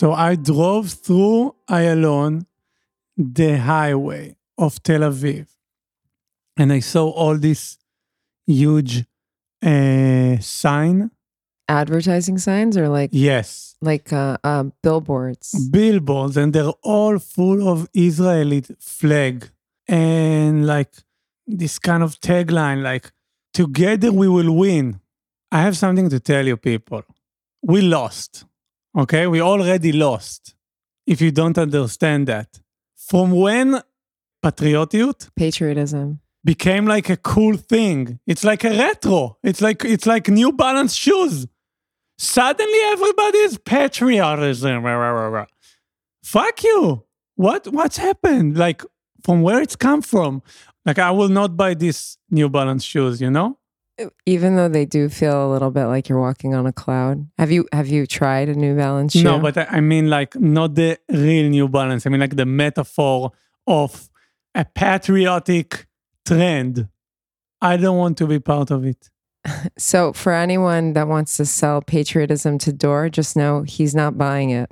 So I drove through Ayalon, the highway of Tel Aviv, and I saw all this huge uh, sign. Advertising signs or like Yes, like uh, uh, billboards. billboards, and they're all full of Israeli flag and like this kind of tagline, like "Together we will win." I have something to tell you, people. We lost. Okay, we already lost. If you don't understand that, from when patriotism Patriotism. became like a cool thing. It's like a retro. It's like it's like New Balance shoes. Suddenly everybody is patriotism. Fuck you. What what's happened? Like from where it's come from? Like I will not buy these New Balance shoes, you know? Even though they do feel a little bit like you're walking on a cloud. Have you have you tried a New Balance shoe? No, but I, I mean like not the real New Balance. I mean like the metaphor of a patriotic trend. I don't want to be part of it. So for anyone that wants to sell patriotism to Dor, just know he's not buying it.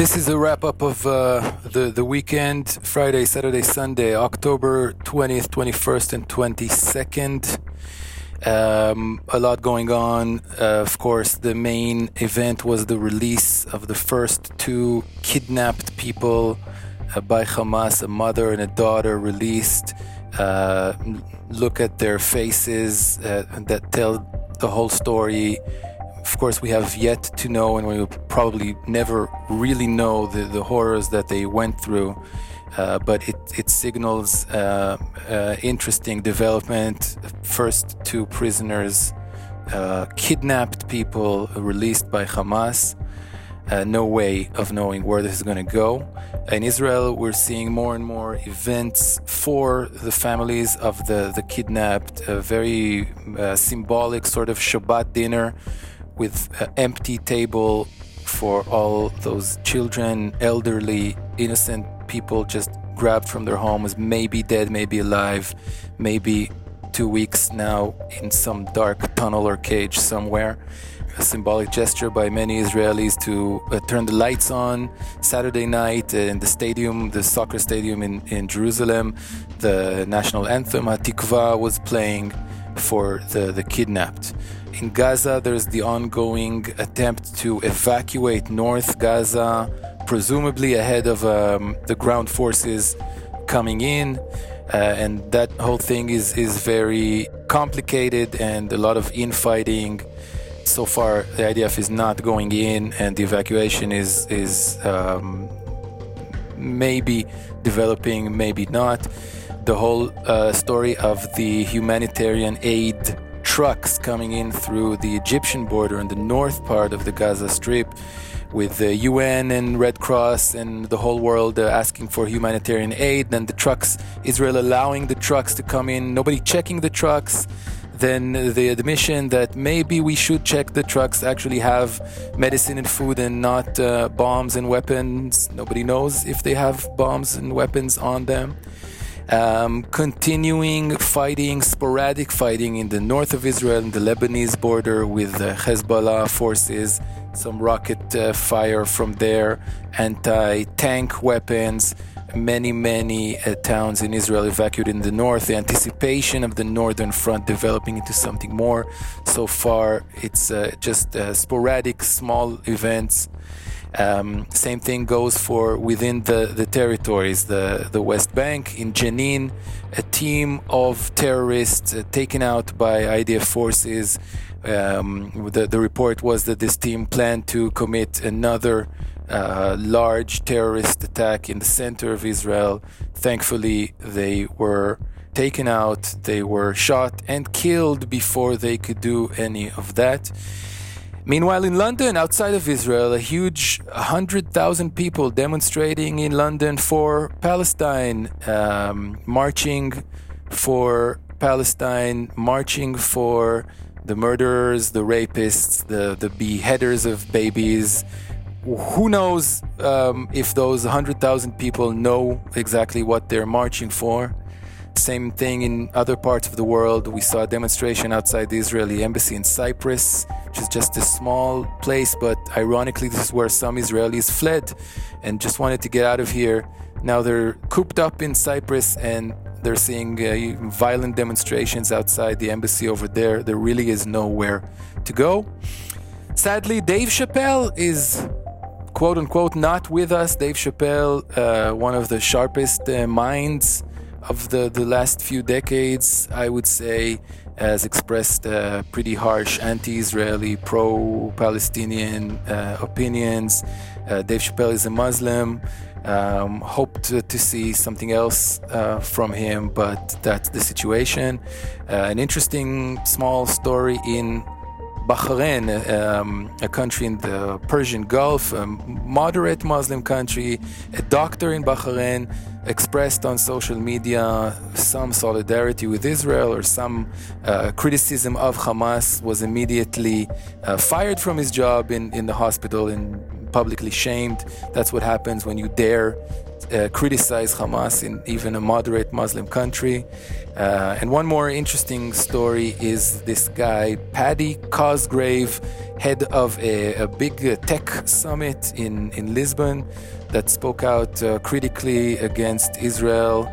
This is a wrap up of uh, the the weekend, Friday, Saturday, Sunday, October twentieth, twenty first, and twenty second. Um, a lot going on. Uh, of course, the main event was the release of the first two kidnapped people uh, by Hamas, a mother and a daughter, released. Uh, look at their faces uh, that tell the whole story. Of course, we have yet to know, and we will probably never really know the, the horrors that they went through. Uh, but it, it signals uh, uh, interesting development. First, two prisoners, uh, kidnapped people released by Hamas. Uh, no way of knowing where this is going to go. In Israel, we're seeing more and more events for the families of the, the kidnapped, a very uh, symbolic sort of Shabbat dinner with an empty table for all those children, elderly, innocent people just grabbed from their homes, maybe dead, maybe alive, maybe two weeks now in some dark tunnel or cage somewhere. A symbolic gesture by many Israelis to uh, turn the lights on Saturday night in the stadium, the soccer stadium in, in Jerusalem. The national anthem, Hatikva, was playing for the, the kidnapped. In Gaza, there's the ongoing attempt to evacuate North Gaza, presumably ahead of um, the ground forces coming in. Uh, and that whole thing is, is very complicated and a lot of infighting. So far, the IDF is not going in, and the evacuation is is um, maybe developing, maybe not. The whole uh, story of the humanitarian aid trucks coming in through the Egyptian border in the north part of the Gaza Strip with the UN and Red Cross and the whole world uh, asking for humanitarian aid. Then the trucks, Israel allowing the trucks to come in, nobody checking the trucks. Then the admission that maybe we should check the trucks actually have medicine and food and not uh, bombs and weapons. Nobody knows if they have bombs and weapons on them. Um, continuing fighting, sporadic fighting in the north of Israel, in the Lebanese border with the Hezbollah forces, some rocket uh, fire from there, anti tank weapons, many, many uh, towns in Israel evacuated in the north. The anticipation of the northern front developing into something more. So far, it's uh, just uh, sporadic, small events. Um, same thing goes for within the, the territories, the, the West Bank. In Jenin, a team of terrorists uh, taken out by IDF forces. Um, the, the report was that this team planned to commit another uh, large terrorist attack in the center of Israel. Thankfully, they were taken out, they were shot and killed before they could do any of that. Meanwhile, in London, outside of Israel, a huge 100,000 people demonstrating in London for Palestine, um, marching for Palestine, marching for the murderers, the rapists, the, the beheaders of babies. Who knows um, if those 100,000 people know exactly what they're marching for? Same thing in other parts of the world. We saw a demonstration outside the Israeli embassy in Cyprus, which is just a small place, but ironically, this is where some Israelis fled and just wanted to get out of here. Now they're cooped up in Cyprus and they're seeing uh, violent demonstrations outside the embassy over there. There really is nowhere to go. Sadly, Dave Chappelle is quote unquote not with us. Dave Chappelle, uh, one of the sharpest uh, minds of the, the last few decades, I would say, has expressed uh, pretty harsh anti Israeli, pro Palestinian uh, opinions. Uh, Dave Chappelle is a Muslim. Um, hoped to, to, see something else uh, from him, but that's the situation. Uh, an interesting small story in Bahrain, um, a country in the Persian Gulf, a moderate Muslim country, a doctor in Bahrain expressed on social media some solidarity with Israel or some uh, criticism of Hamas, was immediately uh, fired from his job in, in the hospital and publicly shamed. That's what happens when you dare uh, criticize Hamas in even a moderate Muslim country. Uh, and one more interesting story is this guy, Paddy Cosgrave, head of a, a big tech summit in, in Lisbon, that spoke out uh, critically against Israel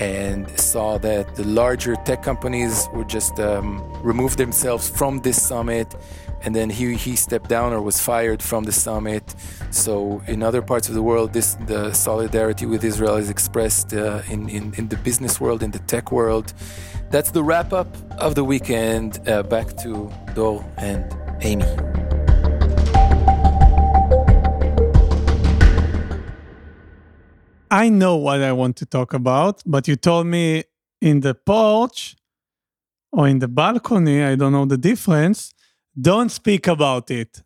and saw that the larger tech companies would just um, remove themselves from this summit and then he, he stepped down or was fired from the summit. So in other parts of the world, this the solidarity with Israel is expressed uh, in, in, in the business world, in the tech world. That's the wrap up of the weekend. Uh, back to Dor and Amy. I know what I want to talk about, but you told me in the porch or in the balcony, I don't know the difference don't speak about it.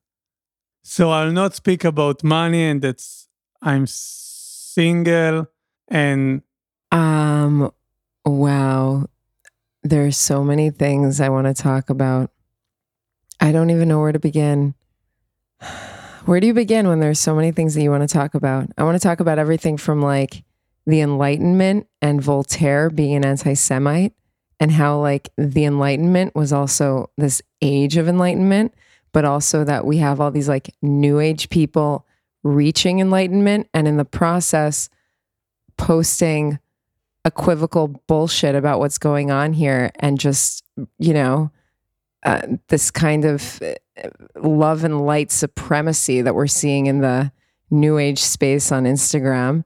So I'll not speak about money and that's I'm single and um wow. There's so many things I want to talk about. I don't even know where to begin. Where do you begin when there's so many things that you want to talk about? I want to talk about everything from like the Enlightenment and Voltaire being an anti Semite and how like the enlightenment was also this age of enlightenment but also that we have all these like new age people reaching enlightenment and in the process posting equivocal bullshit about what's going on here and just you know uh, this kind of uh, love and light supremacy that we're seeing in the new age space on Instagram,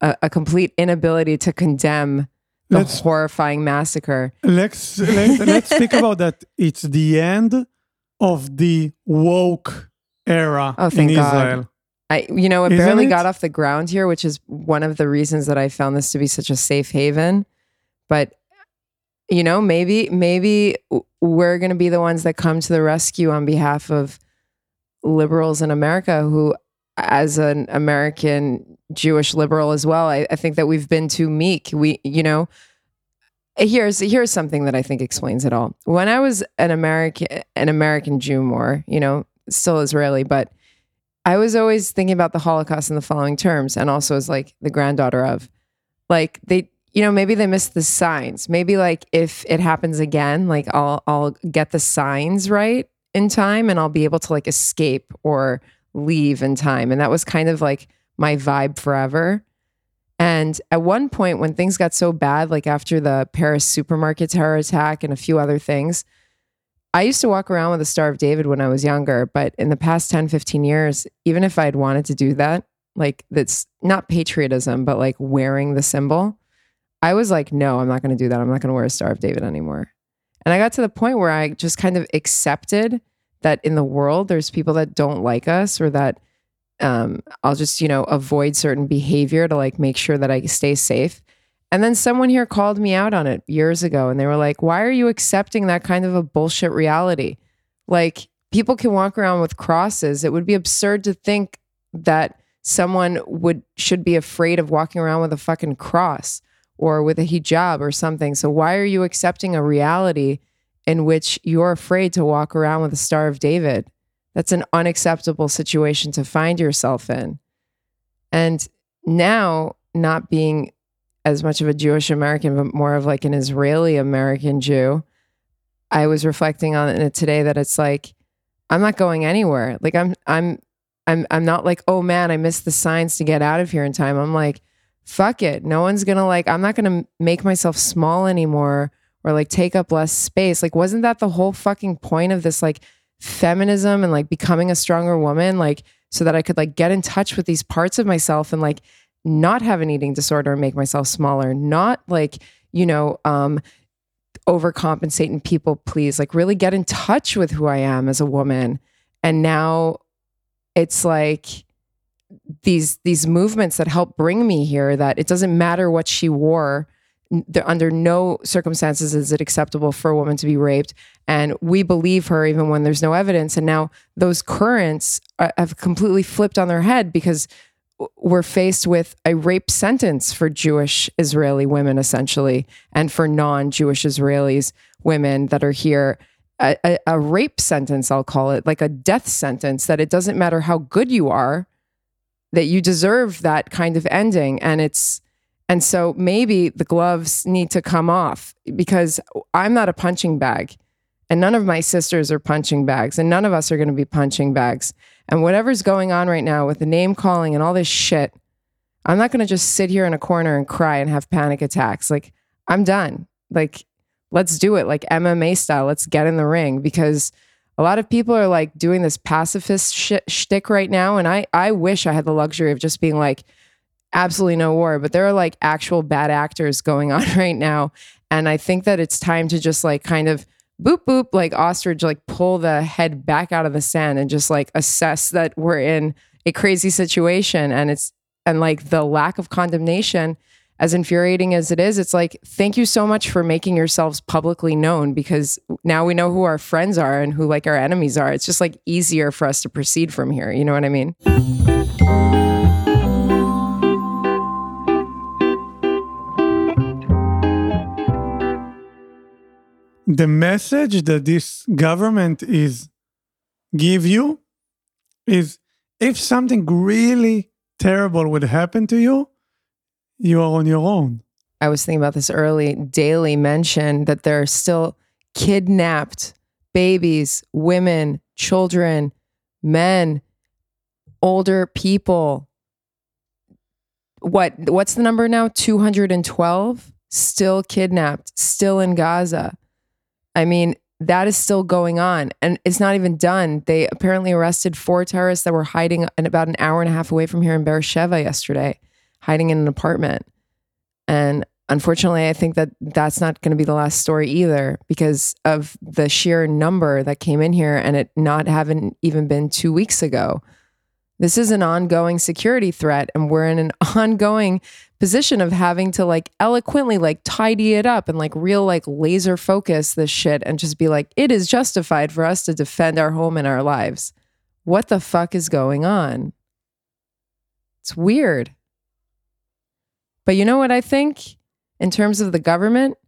a, a complete inability to condemn the let's, horrifying massacre. Let's let's, let's speak about that. It's the end of the woke era oh, in God. Israel. I, you know, it Isn't barely it? got off the ground here, which is one of the reasons that I found this to be such a safe haven. But you know, maybe maybe we're going to be the ones that come to the rescue on behalf of liberals in America who as an American Jewish liberal as well, I, I think that we've been too meek. We, you know, here's here's something that I think explains it all. When I was an American an American Jew more, you know, still Israeli, but I was always thinking about the Holocaust in the following terms, and also as like the granddaughter of, like they, you know, maybe they missed the signs. Maybe like if it happens again, like I'll I'll get the signs right in time, and I'll be able to like escape or leave in time. And that was kind of like my vibe forever. And at one point, when things got so bad, like after the Paris supermarket terror attack and a few other things, I used to walk around with a Star of David when I was younger. But in the past 10, 15 years, even if I'd wanted to do that, like that's not patriotism, but like wearing the symbol, I was like, no, I'm not going to do that. I'm not going to wear a Star of David anymore. And I got to the point where I just kind of accepted that in the world there's people that don't like us or that um, I'll just, you know, avoid certain behavior to like make sure that I stay safe. And then someone here called me out on it years ago and they were like, why are you accepting that kind of a bullshit reality? Like, people can walk around with crosses. It would be absurd to think that someone would should be afraid of walking around with a fucking cross or with a hijab or something. So why are you accepting a reality in which you're afraid to walk around with a Star of David. That's an unacceptable situation to find yourself in. And now, not being as much of a Jewish American, but more of like an Israeli American Jew, I was reflecting on it today that it's like I'm not going anywhere. Like I'm I'm I'm I'm not like, oh man, I missed the signs to get out of here in time. I'm like, fuck it. No one's gonna like, I'm not gonna make myself small anymore or like take up less space. Like, wasn't that the whole fucking point of this like feminism and like becoming a stronger woman? Like, so that I could like get in touch with these parts of myself and like not have an eating disorder and make myself smaller, not like, you know, um, overcompensate and people please, like really get in touch with who I am as a woman. And now it's like these these movements that help bring me here that it doesn't matter what she wore under no circumstances is it acceptable for a woman to be raped. And we believe her even when there's no evidence. And now those currents uh, have completely flipped on their head because we're faced with a rape sentence for Jewish Israeli women essentially and for non-Jewish Israelis women that are here. A, a, a rape sentence I'll call it like a death sentence that it doesn't matter how good you are that you deserve that kind of ending. And it's and so maybe the gloves need to come off because I'm not a punching bag. And none of my sisters are punching bags. And none of us are going to be punching bags. And whatever's going on right now with the name calling and all this shit, I'm not going to just sit here in a corner and cry and have panic attacks. Like, I'm done. Like, let's do it like MMA style. Let's get in the ring because a lot of people are like doing this pacifist shit shtick right now. And I, I wish I had the luxury of just being like, absolutely no war, but there are like actual bad actors going on right now. And I think that it's time to just like kind of boop boop like ostrich like pull the head back out of the sand and just like assess that we're in a crazy situation and it's and like the lack of condemnation as infuriating as it is it's like thank you so much for making yourselves publicly known because now we know who our friends are and who like our enemies are it's just like easier for us to proceed from here you know what i mean the message that this government is give you is if something really terrible would happen to you, you are on your own. I was thinking about this early. Daily mentioned that there are still kidnapped babies, women, children, men, older people. What what's the number now? 212 still kidnapped, still in Gaza. I mean, that is still going on and it's not even done. They apparently arrested four terrorists that were hiding in about an hour and a half away from here in Beersheba yesterday, hiding in an apartment. And unfortunately, I think that that's not going to be the last story either because of the sheer number that came in here and it not having even been two weeks ago. This is an ongoing security threat, and we're in an ongoing position of having to like eloquently like tidy it up and like real like laser focus this shit and just be like, it is justified for us to defend our home and our lives. What the fuck is going on? It's weird. But you know what I think in terms of the government?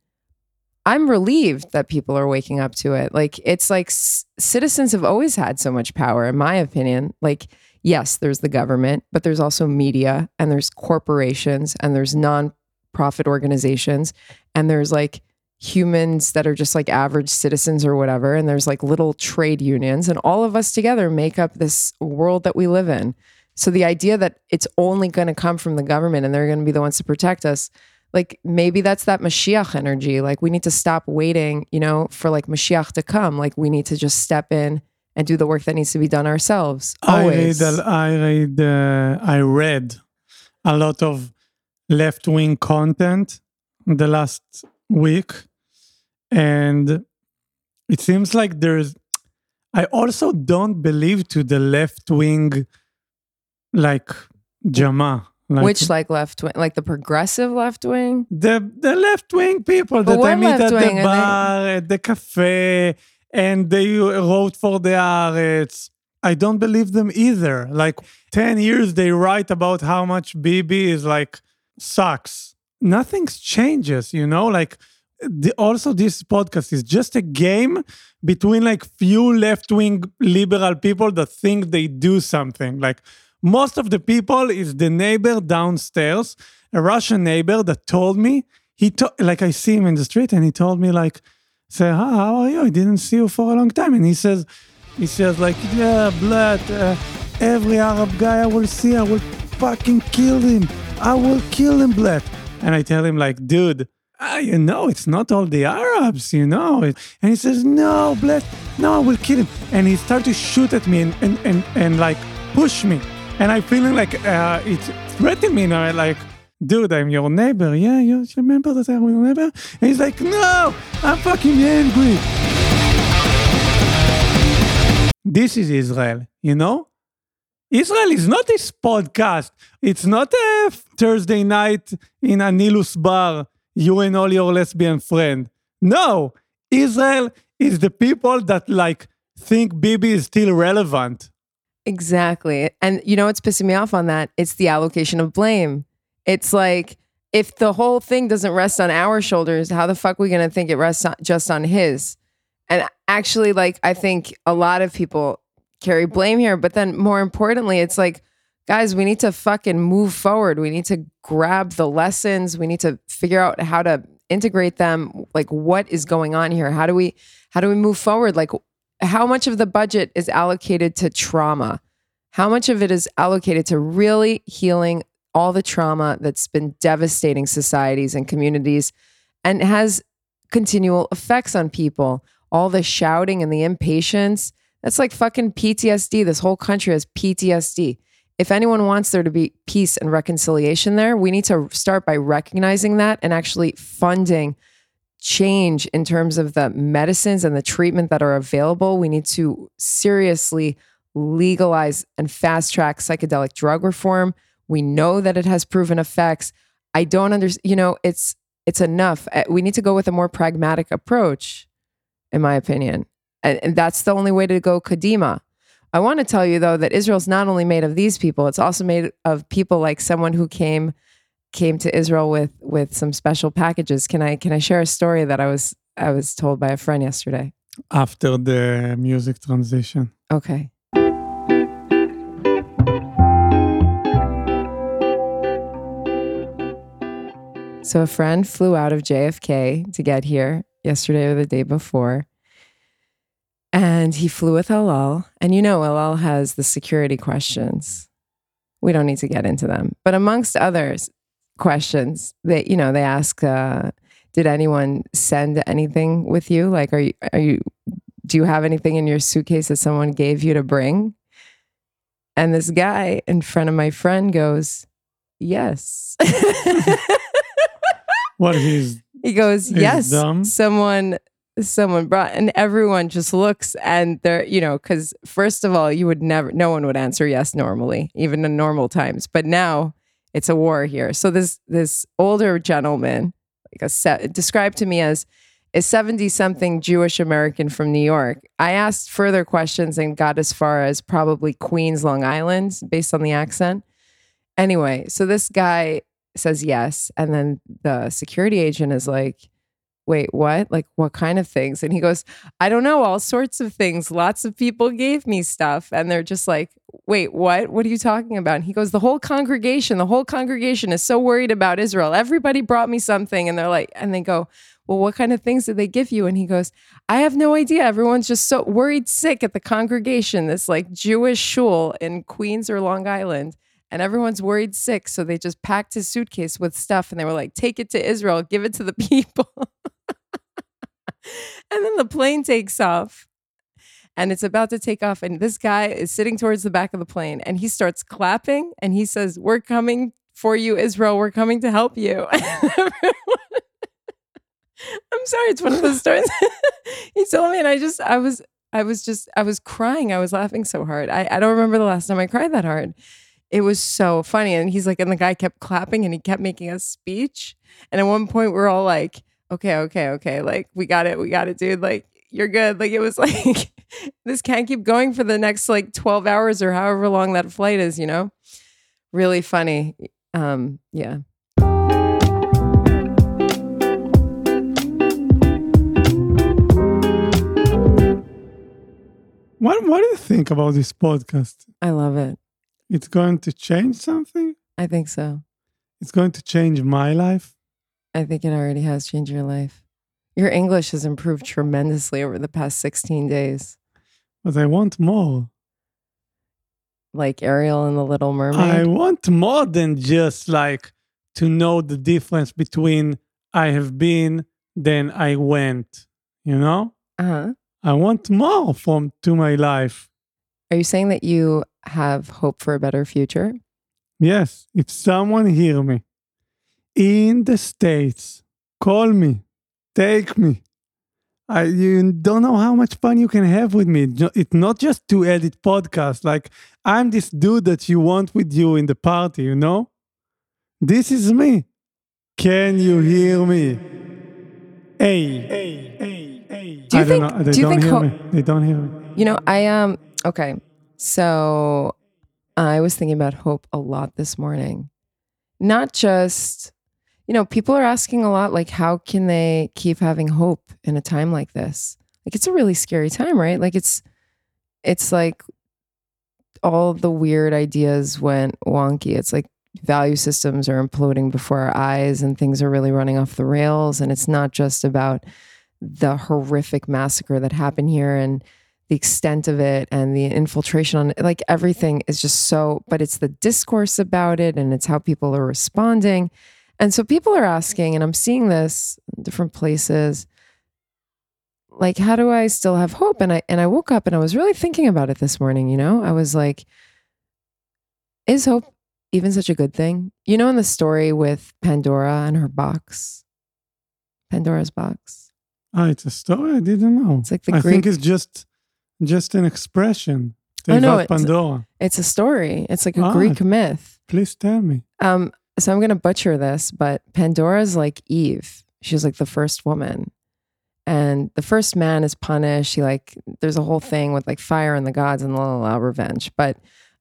I'm relieved that people are waking up to it. Like, it's like citizens have always had so much power, in my opinion. Like, yes, there's the government, but there's also media and there's corporations and there's non-profit organizations and there's like humans that are just like average citizens or whatever and there's like little trade unions and all of us together make up this world that we live in. So the idea that it's only going to come from the government and they're going to be the ones to protect us like maybe that's that Mashiach energy. Like we need to stop waiting, you know, for like Mashiach to come. Like we need to just step in and do the work that needs to be done ourselves. Always. I read, I read, uh, I read a lot of left wing content the last week, and it seems like there's. I also don't believe to the left wing, like Jama. Like, Which like left wing, like the progressive left wing? The the left wing people but that I meet at the bar, at the cafe, and they wrote for the Haaretz. I don't believe them either. Like 10 years they write about how much Bibi is like sucks. Nothing changes, you know? Like the, also this podcast is just a game between like few left-wing liberal people that think they do something. Like most of the people is the neighbor downstairs, a Russian neighbor that told me, he to- like I see him in the street and he told me like, say, hi, how are you? I didn't see you for a long time. And he says, he says like, yeah, blood, uh, every Arab guy I will see, I will fucking kill him. I will kill him, blood. And I tell him like, dude, ah, you know, it's not all the Arabs, you know. And he says, no, bless, no, I will kill him. And he started to shoot at me and, and, and, and like push me. And I'm feeling like uh, it's threatening me now, like, dude, I'm your neighbor. Yeah, you remember that I'm your neighbor? And he's like, no, I'm fucking angry. This is Israel, you know? Israel is not this podcast. It's not a Thursday night in a Nilus bar, you and all your lesbian friend. No, Israel is the people that like think Bibi is still relevant. Exactly. And you know what's pissing me off on that? It's the allocation of blame. It's like if the whole thing doesn't rest on our shoulders, how the fuck are we to think it rests on, just on his? And actually, like, I think a lot of people carry blame here. But then more importantly, it's like, guys, we need to fucking move forward. We need to grab the lessons. We need to figure out how to integrate them. Like, what is going on here? How do we, how do we move forward? Like, how much of the budget is allocated to trauma? How much of it is allocated to really healing all the trauma that's been devastating societies and communities and has continual effects on people? All the shouting and the impatience that's like fucking PTSD. This whole country has PTSD. If anyone wants there to be peace and reconciliation there, we need to start by recognizing that and actually funding change in terms of the medicines and the treatment that are available. We need to seriously legalize and fast track psychedelic drug reform. We know that it has proven effects. I don't understand, you know, it's it's enough. Uh, we need to go with a more pragmatic approach in my opinion. And, and that's the only way to go Kadima. I want to tell you though that Israel's not only made of these people, it's also made of people like someone who came came to Israel with with some special packages. Can I can I share a story that I was I was told by a friend yesterday? After the music transition. Okay. So a friend flew out of JFK to get here yesterday or the day before. And he flew with El Al. And you know, El Al has the security questions. We don't need to get into them. But amongst others, questions that, you know, they ask, uh, did anyone send anything with you? Like, are you, are you, do you have anything in your suitcase that someone gave you to bring? And this guy in front of my friend goes, yes. what he's he goes, yes, dumb? someone someone brought and everyone just looks and they're you know because first of all you would never no one would answer yes normally even in normal times but now it's a war here. So this this older gentleman like a set described to me as a 70 something jewish american from new york. I asked further questions and got as far as probably queens long island based on the accent. Anyway so this guy says yes and then the security agent is like wait, what? Like, what kind of things? And he goes, I don't know, all sorts of things. Lots of people gave me stuff. And they're just like, wait, what? What are you talking about? And he goes, the whole congregation, the whole congregation is so worried about Israel. Everybody brought me something. And they're like, and they go, well, what kind of things did they give you? And he goes, I have no idea. Everyone's just so worried sick at the congregation, this like Jewish shul in Queens or Long Island and everyone's worried sick. So they just packed his suitcase with stuff and they were like, take it to Israel, give it to the people. and then the plane takes off and it's about to take off. And this guy is sitting towards the back of the plane and he starts clapping and he says, We're coming for you, Israel. We're coming to help you. I'm sorry, it's one of those stories. he told me, and I just, I was, I was just, I was crying. I was laughing so hard. I, I don't remember the last time I cried that hard. It was so funny. And he's like, and the guy kept clapping and he kept making a speech. And at one point, we're all like, okay, okay, okay. Like, we got it. We got it, dude. Like, you're good. Like, it was like, this can't keep going for the next like 12 hours or however long that flight is, you know? Really funny. Um, yeah. What What do you think about this podcast? I love it. It's going to change something? I think so. It's going to change my life? I think it already has changed your life. Your English has improved tremendously over the past 16 days. But I want more. Like Ariel and the Little Mermaid? I want more than just like to know the difference between I have been, then I went, you know? Uh-huh. I want more from to my life. Are you saying that you have hope for a better future? Yes, if someone hear me in the States, call me, take me. I, you don't know how much fun you can have with me. It's not just to edit podcast. Like I'm this dude that you want with you in the party, you know? This is me. Can you hear me? Hey, hey, hey, hey. Do you think, know. They do you don't think hear ho- me. They don't hear me. You know, I um okay. So I was thinking about hope a lot this morning. Not just, you know, people are asking a lot like how can they keep having hope in a time like this? Like it's a really scary time, right? Like it's it's like all the weird ideas went wonky. It's like value systems are imploding before our eyes and things are really running off the rails and it's not just about the horrific massacre that happened here and the extent of it and the infiltration on it, like everything is just so, but it's the discourse about it and it's how people are responding. And so people are asking, and I'm seeing this in different places, like, how do I still have hope? And I and I woke up and I was really thinking about it this morning, you know? I was like, is hope even such a good thing? You know, in the story with Pandora and her box, Pandora's box. Oh, it's a story. I didn't know. It's like the I Greek- think it's just just an expression. No, Teivat it's- Pandora. It's a story. It's like a Ah. Greek myth. Please tell me. Um, so I'm gonna butcher this, but Pandora's like Eve. She's like the first woman. And the first man is punished. He like there's a whole thing with like fire and the gods and la la la revenge. But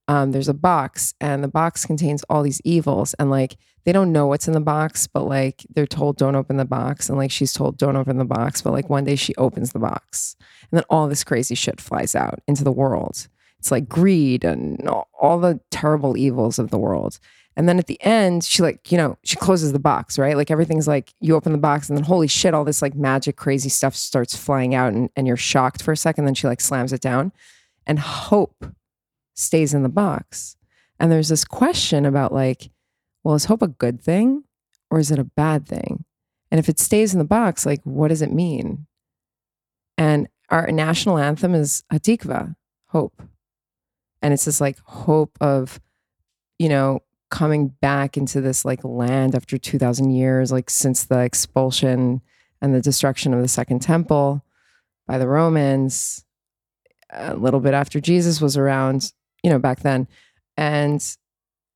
um, there's a box, and the box contains all these evils, and like they don't know what's in the box, but like they're told don't open the box, and like she's told don't open the box, but like one day she opens the box, and then all this crazy shit flies out into the world. It's like greed and all the terrible evils of the world. And then at the end, she like, you know, she closes the box, right? Like everything's like, you open the box and then holy shit, all this like magic, crazy stuff starts flying out and, and you're shocked for a second. Then she like slams it down and hope stays in the box. And there's this question about like, well, is hope a good thing or is it a bad thing? And if it stays in the box, like, what does it mean? And our national anthem is Hatikva, hope. And it's this like hope of, you know, coming back into this like land after 2000 years like since the expulsion and the destruction of the second temple by the romans a little bit after jesus was around you know back then and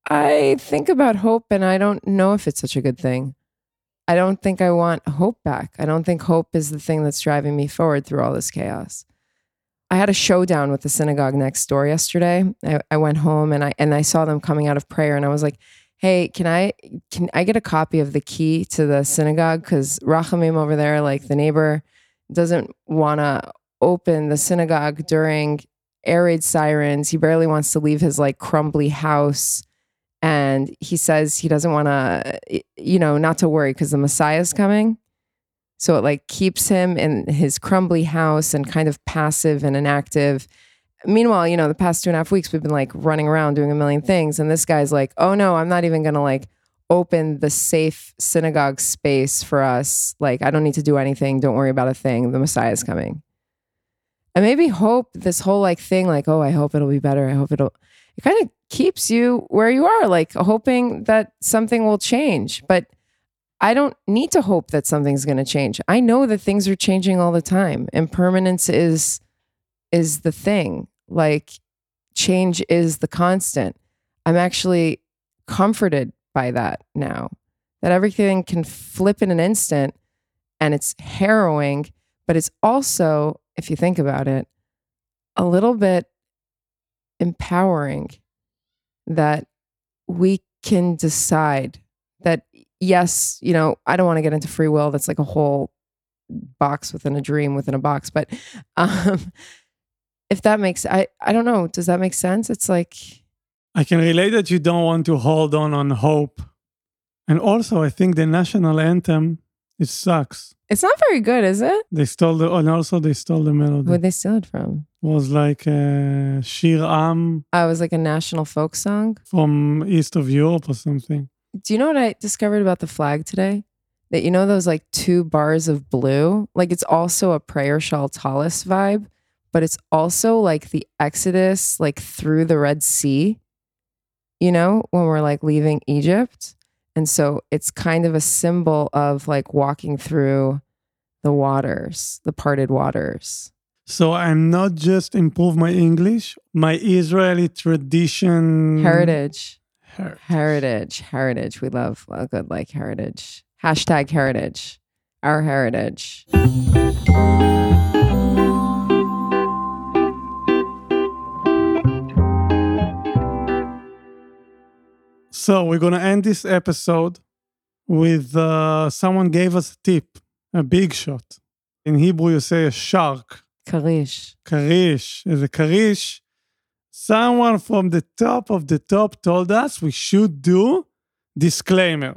i think about hope and i don't know if it's such a good thing i don't think i want hope back i don't think hope is the thing that's driving me forward through all this chaos I had a showdown with the synagogue next door yesterday. I, I, went home and I and I saw them coming out of prayer, and I was like, "Hey, can I can I get a copy of the key to the synagogue? Because Rachamim over there, like the neighbor, doesn't want to open the synagogue during air raid sirens. He barely wants to leave his like crumbly house." And he says he doesn't want to, you know, not to worry because the Messiah's coming. So it like keeps him in his crumbly house and kind of passive and inactive. Meanwhile, you know, the past two and a half weeks, we've been like running around doing a million things. And this guy's like, oh no, I'm not even going to like open the safe synagogue space for us. Like, I don't need to do anything. Don't worry about a thing. The Messiah is coming. And maybe hope this whole like thing, like, oh, I hope it'll be better. I hope it'll, it kind of keeps you where you are, like hoping that something will change. But I don't need to hope that something's going to change. I know that things are changing all the time. Impermanence is is the thing. Like change is the constant. I'm actually comforted by that now. That everything can flip in an instant and it's harrowing, but it's also, if you think about it, a little bit empowering that we can decide that yes, you know, I don't want to get into free will. That's like a whole box within a dream within a box. But um, if that makes, I, I don't know, does that make sense? It's like I can relate that you don't want to hold on on hope. And also, I think the national anthem, it sucks. It's not very good, is it? They stole the, and also they stole the melody. Where'd they steal it from? was like a Shir Am oh, I was like a national folk song. from east of Europe or something. Do you know what I discovered about the flag today? That you know those like two bars of blue? Like it's also a prayer shawl tallis vibe, but it's also like the Exodus, like through the Red Sea, you know, when we're like leaving Egypt. And so it's kind of a symbol of like walking through the waters, the parted waters. So I'm not just improve my English, my Israeli tradition Heritage. Her- Heritage, heritage. We love a good like heritage. Hashtag heritage. Our heritage. So we're gonna end this episode with uh, someone gave us a tip, a big shot. In Hebrew, you say a shark, Karish. karish. As a karish, someone from the top of the top told us we should do disclaimer.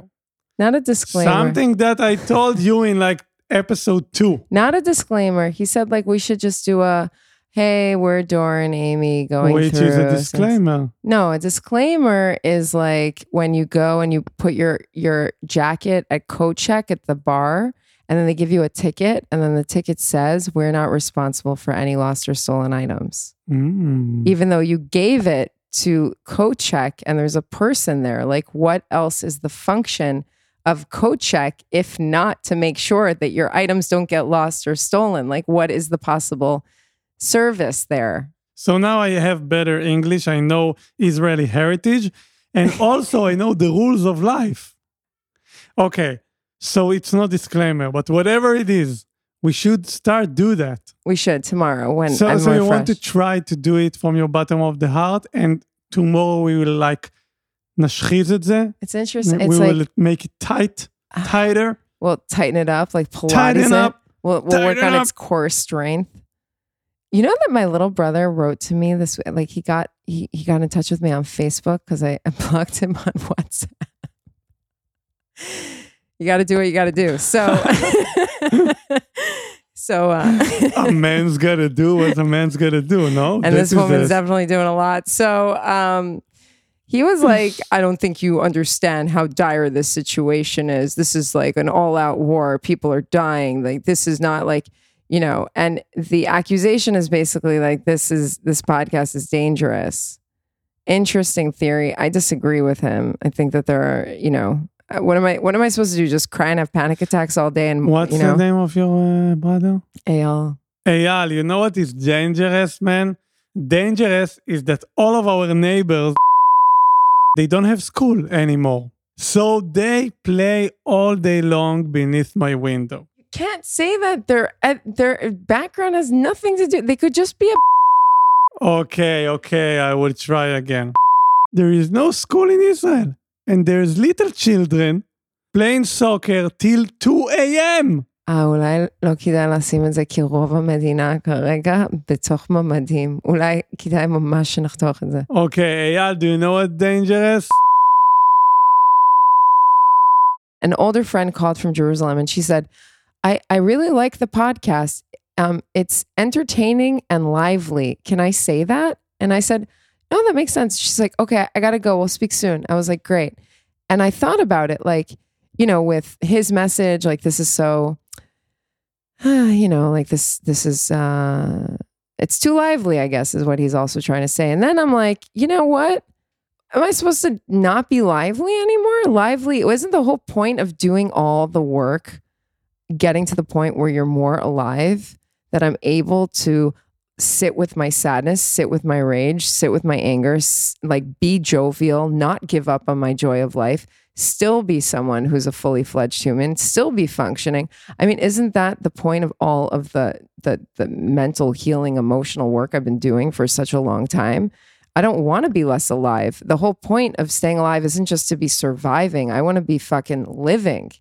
Not a disclaimer. Something that I told you in like episode two. Not a disclaimer. He said like we should just do a hey, we're Dora and Amy going which through is a disclaimer. No, a disclaimer is like when you go and you put your your jacket at coat check at the bar and then they give you a ticket and then the ticket says we're not responsible for any lost or stolen items. Mm. Even though you gave it to coat check and there's a person there, like what else is the function of coat check if not to make sure that your items don't get lost or stolen? Like what is the possible service there? So now I have better English. I know Israeli heritage. And also I know the rules of life. Okay. So it's not disclaimer, but whatever it is, we should start do that. We should tomorrow when so I'm so more you want to fresh. try to do it from your bottom of the heart and tomorrow we will like נשחיז את זה. It's interesting. we It's will like make it tight, tighter, we'll tighten it up, like Pilates tighten it. up. We'll, we'll work tighten on its core strength. You know that my little brother wrote to me this like he got he, he got in touch with me on Facebook because I blocked him on WhatsApp. you got to do what you got to do. So, so, uh, a man's got to do what a man's got to do, no? and this is woman's definitely doing a lot. So, um, he was like, I don't think you understand how dire this situation is. This is like an all out war. People are dying. Like, this is not like, you know, and the accusation is basically like, this is, this podcast is dangerous. Interesting theory. I disagree with him. I think that there are, you know, uh, what am I, what am I supposed to do? Just cry and have panic attacks all day and, What's you know, the name of your uh, brother? AL. Eyal, you know what is dangerous, man? Dangerous is that all of our neighbors, they don't have school anymore. So they play all day long beneath my window can't say that their uh, their background has nothing to do. They could just be a. Okay, okay, I will try again. There is no school in Israel, and there's little children playing soccer till 2 a.m. אה, אולי לא כדאי לשים את זה, כי רוב המדינה כרגע בתוך ממ"דים. אולי כדאי ממש שנחתוך את זה. Okay, Eyal, do you know what dangerous? An older friend called from Jerusalem and she said, I, I really like the podcast. Um, it's entertaining and lively. Can I say that? And I said, No, that makes sense. She's like, Okay, I gotta go. We'll speak soon. I was like, Great. And I thought about it like, you know, with his message, like this is so you know, like this this is uh it's too lively, I guess, is what he's also trying to say. And then I'm like, you know what? Am I supposed to not be lively anymore? Lively wasn't the whole point of doing all the work, getting to the point where you're more alive, that I'm able to sit with my sadness, sit with my rage, sit with my anger, like be jovial, not give up on my joy of life, still be someone who's a fully fledged human, still be functioning. I mean, isn't that the point of all of the the the mental healing, emotional work I've been doing for such a long time? I don't want to be less alive. The whole point of staying alive isn't just to be surviving. I want to be fucking living.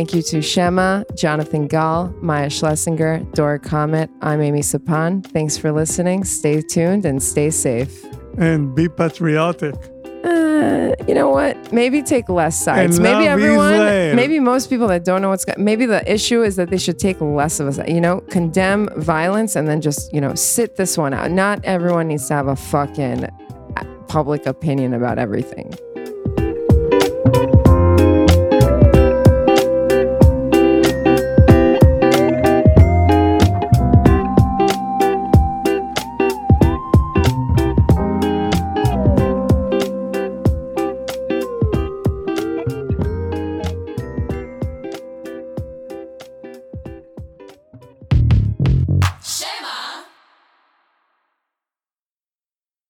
Thank you to Shema, Jonathan Gal, Maya Schlesinger, Dora Comet. I'm Amy Sapan. Thanks for listening. Stay tuned and stay safe. And be patriotic. Uh, you know what? Maybe take less sides. And maybe everyone, Israel. maybe most people that don't know what's, go- maybe the issue is that they should take less of a side. You know, condemn violence and then just, you know, sit this one out. Not everyone needs to have a fucking uh, public opinion about everything.